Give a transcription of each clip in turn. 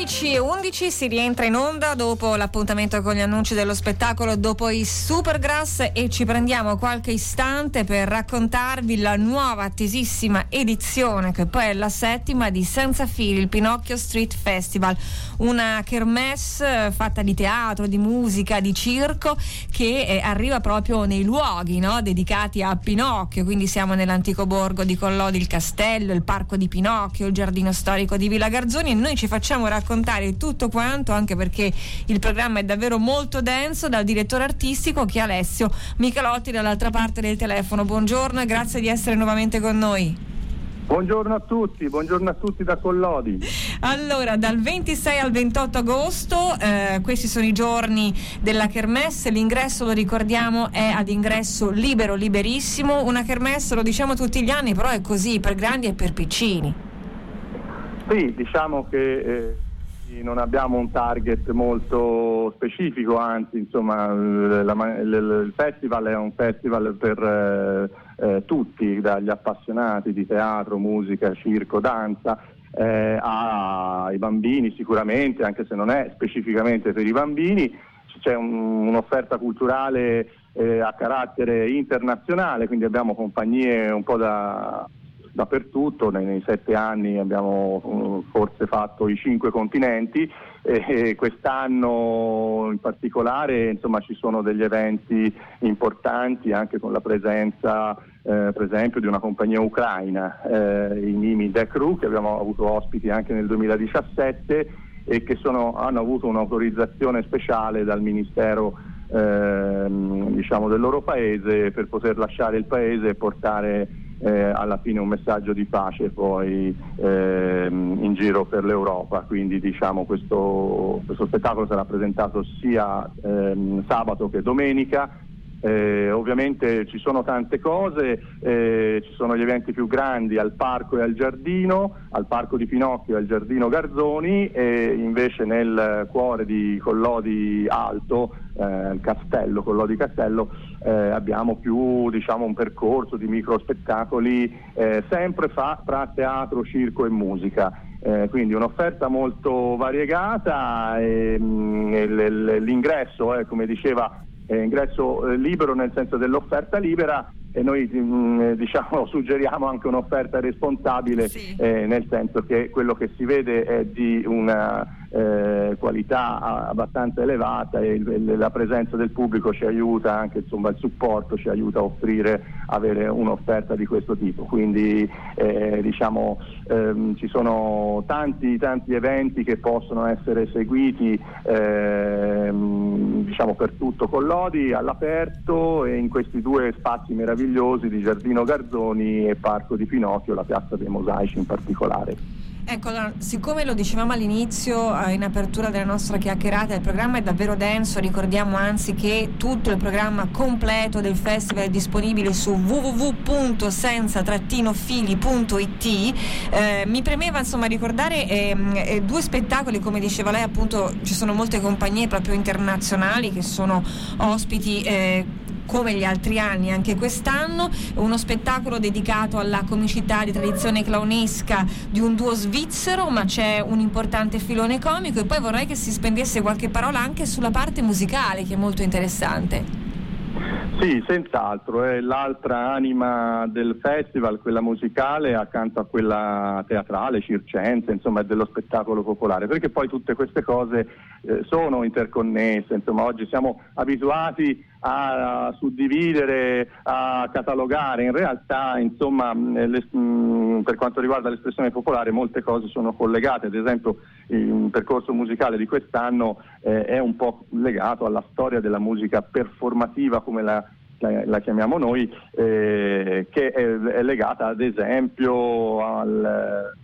11 e 11 si rientra in onda dopo l'appuntamento con gli annunci dello spettacolo dopo i Supergrass e ci prendiamo qualche istante per raccontarvi la nuova attesissima edizione che poi è la settima di Senza Fili, il Pinocchio Street Festival, una kermesse eh, fatta di teatro, di musica, di circo che eh, arriva proprio nei luoghi no? dedicati a Pinocchio, quindi siamo nell'antico borgo di Collodi il Castello, il parco di Pinocchio, il giardino storico di Villa Garzoni e noi ci facciamo raccontare tutto quanto anche perché il programma è davvero molto denso dal direttore artistico che è Alessio Michelotti dall'altra parte del telefono. Buongiorno e grazie di essere nuovamente con noi. Buongiorno a tutti, buongiorno a tutti da Collodi. Allora, dal 26 al 28 agosto, eh, questi sono i giorni della Kermesse, l'ingresso lo ricordiamo è ad ingresso libero, liberissimo, una Kermesse lo diciamo tutti gli anni, però è così per grandi e per piccini. Sì, diciamo che eh, non abbiamo un target molto specifico, anzi insomma la, la, il festival è un festival per eh, eh, tutti, dagli appassionati di teatro, musica, circo, danza. Eh, ai bambini sicuramente, anche se non è specificamente per i bambini, c'è un, un'offerta culturale eh, a carattere internazionale, quindi abbiamo compagnie un po' da, dappertutto, nei, nei, sette anni abbiamo uh, forse fatto i cinque continenti e, quest'anno in particolare insomma, ci sono degli eventi importanti anche con la presenza eh, per esempio di una compagnia ucraina, eh, i Nimi Decru che abbiamo avuto ospiti anche nel 2017 e che sono, hanno avuto un'autorizzazione speciale dal Ministero eh, diciamo, del loro paese per poter lasciare il paese e portare eh, alla fine un messaggio di pace poi ehm, in giro per l'Europa, quindi diciamo questo, questo spettacolo sarà presentato sia ehm, sabato che domenica eh, ovviamente ci sono tante cose, eh, ci sono gli eventi più grandi al parco e al giardino, al parco di Pinocchio e al giardino Garzoni e invece nel cuore di Collodi Alto, eh, castello, Collodi Castello, eh, abbiamo più diciamo, un percorso di micro spettacoli eh, sempre fa, tra teatro, circo e musica. Eh, quindi un'offerta molto variegata e, mh, l'ingresso, eh, come diceva eh, ingresso eh, libero nel senso dell'offerta libera e noi mh, mm, diciamo, suggeriamo anche un'offerta responsabile sì. eh, nel senso che quello che si vede è di una eh, qualità abbastanza elevata e il, la presenza del pubblico ci aiuta anche insomma il supporto ci aiuta a offrire avere un'offerta di questo tipo quindi eh, diciamo ehm, ci sono tanti tanti eventi che possono essere seguiti ehm, diciamo per tutto con Lodi all'aperto e in questi due spazi meravigliosi di Giardino Garzoni e Parco di Pinocchio la piazza dei Mosaici in particolare. Ecco, siccome lo dicevamo all'inizio, eh, in apertura della nostra chiacchierata, il programma è davvero denso, ricordiamo anzi che tutto il programma completo del festival è disponibile su www.senza-fili.it. Eh, mi premeva insomma ricordare ehm, eh, due spettacoli, come diceva lei appunto ci sono molte compagnie proprio internazionali che sono ospiti eh, come gli altri anni anche quest'anno, uno spettacolo dedicato alla comicità di tradizione clownesca di un duo svizzero, ma c'è un importante filone comico e poi vorrei che si spendesse qualche parola anche sulla parte musicale che è molto interessante. Sì, senz'altro, è l'altra anima del festival, quella musicale accanto a quella teatrale, circense, insomma dello spettacolo popolare, perché poi tutte queste cose eh, sono interconnesse, insomma oggi siamo abituati a suddividere, a catalogare, in realtà insomma mh, per quanto riguarda l'espressione popolare molte cose sono collegate, ad esempio il percorso musicale di quest'anno eh, è un po' legato alla storia della musica performativa come la la, la, chiamiamo noi, eh, che è, è, legata ad esempio al,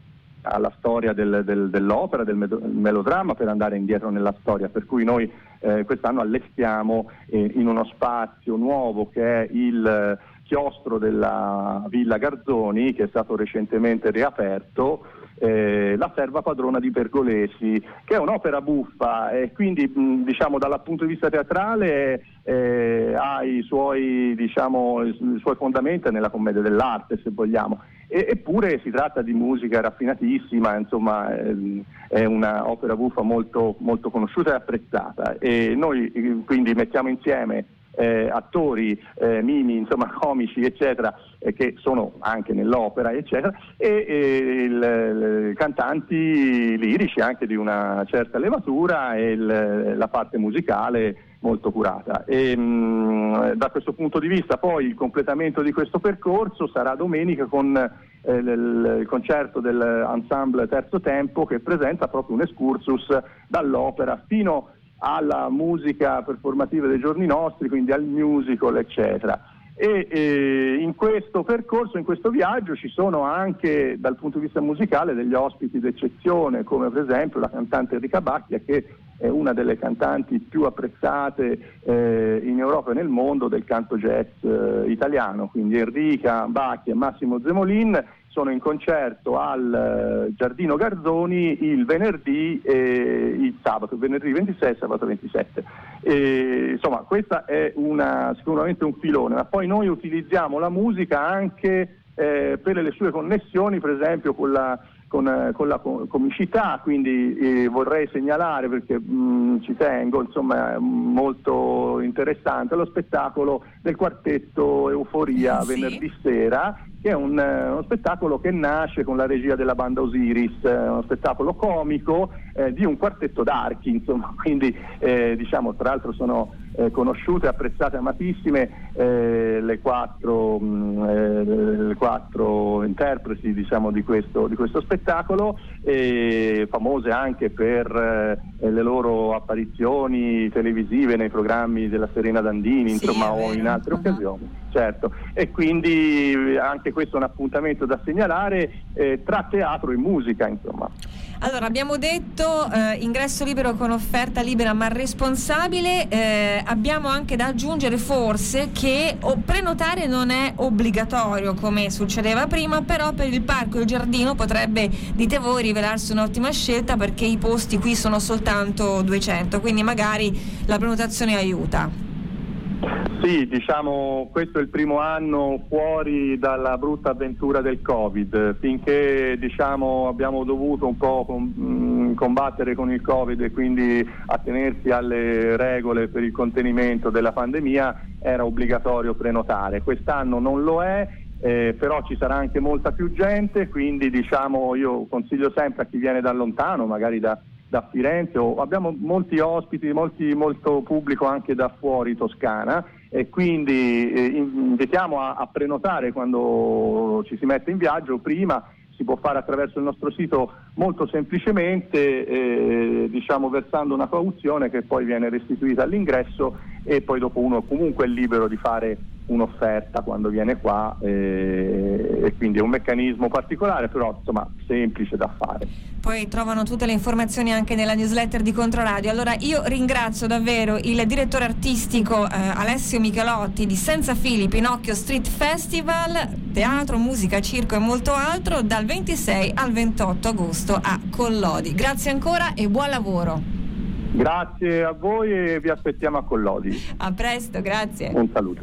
alla storia del, del, dell'opera, del melodramma per andare indietro nella storia, per cui noi eh, quest'anno allestiamo eh, in uno spazio nuovo che è il chiostro della Villa Garzoni che è stato recentemente riaperto eh, La serva padrona di Pergolesi, che è un'opera buffa e quindi mh, diciamo, dal punto di vista teatrale eh, ha i suoi, diciamo, i suoi fondamenti nella commedia dell'arte, se vogliamo E, eppure si tratta di musica raffinatissima, insomma ehm, è un'opera buffa molto, molto conosciuta e apprezzata. E noi quindi mettiamo insieme eh, attori, eh, mimi, insomma comici, eccetera, eh, che sono anche nell'opera, eccetera, e, e il, il, cantanti lirici anche di una certa levatura e il, la parte musicale molto curata. E, mh, da questo punto di vista poi il completamento di questo percorso sarà domenica con eh, il, il, concerto dell'ensemble Terzo Tempo che presenta proprio un excursus dall'opera fino alla musica performativa dei giorni nostri, quindi al musical, eccetera. E eh, in questo percorso, in questo viaggio ci sono anche dal punto di vista musicale degli ospiti d'eccezione, come per esempio la cantante Enrica Bacchia che è una delle cantanti più apprezzate eh, in Europa e nel mondo del canto jazz eh, italiano, quindi Enrica Bacchia e Massimo Zemolin sono in concerto al eh, Giardino Garzoni il venerdì e il sabato, venerdì 26 e sabato 27. E, insomma, questo è una, sicuramente un filone, ma poi noi utilizziamo la musica anche eh, per le sue connessioni, per esempio con la con, eh, con la comicità, quindi eh, vorrei segnalare perché mh, mm, ci tengo, insomma è molto interessante lo spettacolo del quartetto Euforia sì. venerdì sera che è un, eh, uno spettacolo che nasce con la regia della banda Osiris, eh, uno spettacolo comico eh, di un quartetto d'archi, insomma, quindi eh, diciamo tra l'altro sono eh, conosciute, apprezzate, amatissime eh, le quattro, mh, mm, le, quattro interpreti diciamo, di, questo, di, questo, spettacolo, famose anche per le loro apparizioni televisive nei programmi della Serena Dandini, sì, insomma, o in altre uh-huh. occasioni certo. E quindi eh, anche questo è un appuntamento da segnalare eh, tra teatro e musica, insomma. Allora, abbiamo detto eh, ingresso libero con offerta libera ma responsabile, eh, abbiamo anche da aggiungere forse che prenotare non è obbligatorio come succedeva prima, però per il parco e il giardino potrebbe, dite voi, rivelarsi un'ottima scelta perché i posti qui sono soltanto 200, quindi magari la prenotazione aiuta. Sì, diciamo questo è il primo anno fuori dalla brutta avventura del Covid, finché diciamo, abbiamo dovuto un po' mm, combattere con il Covid e quindi attenersi alle regole per il contenimento della pandemia era obbligatorio prenotare. Quest'anno non lo è, eh, però ci sarà anche molta più gente, quindi diciamo, io consiglio sempre a chi viene da lontano, magari da da Firenze o abbiamo molti ospiti, molti, molto pubblico anche da fuori Toscana e quindi eh, invitiamo a, a prenotare quando ci si mette in viaggio. Prima si può fare attraverso il nostro sito molto semplicemente, eh, diciamo versando una cauzione che poi viene restituita all'ingresso e poi dopo uno comunque è libero di fare un'offerta quando viene qua eh, e quindi è un meccanismo particolare però insomma semplice da fare. Poi trovano tutte le informazioni anche nella newsletter di Controradio. Allora io ringrazio davvero il direttore artistico eh, Alessio Michelotti di Senza Fili Pinocchio Street Festival, teatro, musica, circo e molto altro dal 26 al 28 agosto a Collodi. Grazie ancora e buon lavoro. Grazie a voi e vi aspettiamo a Collodi. A presto, grazie. Un saluto.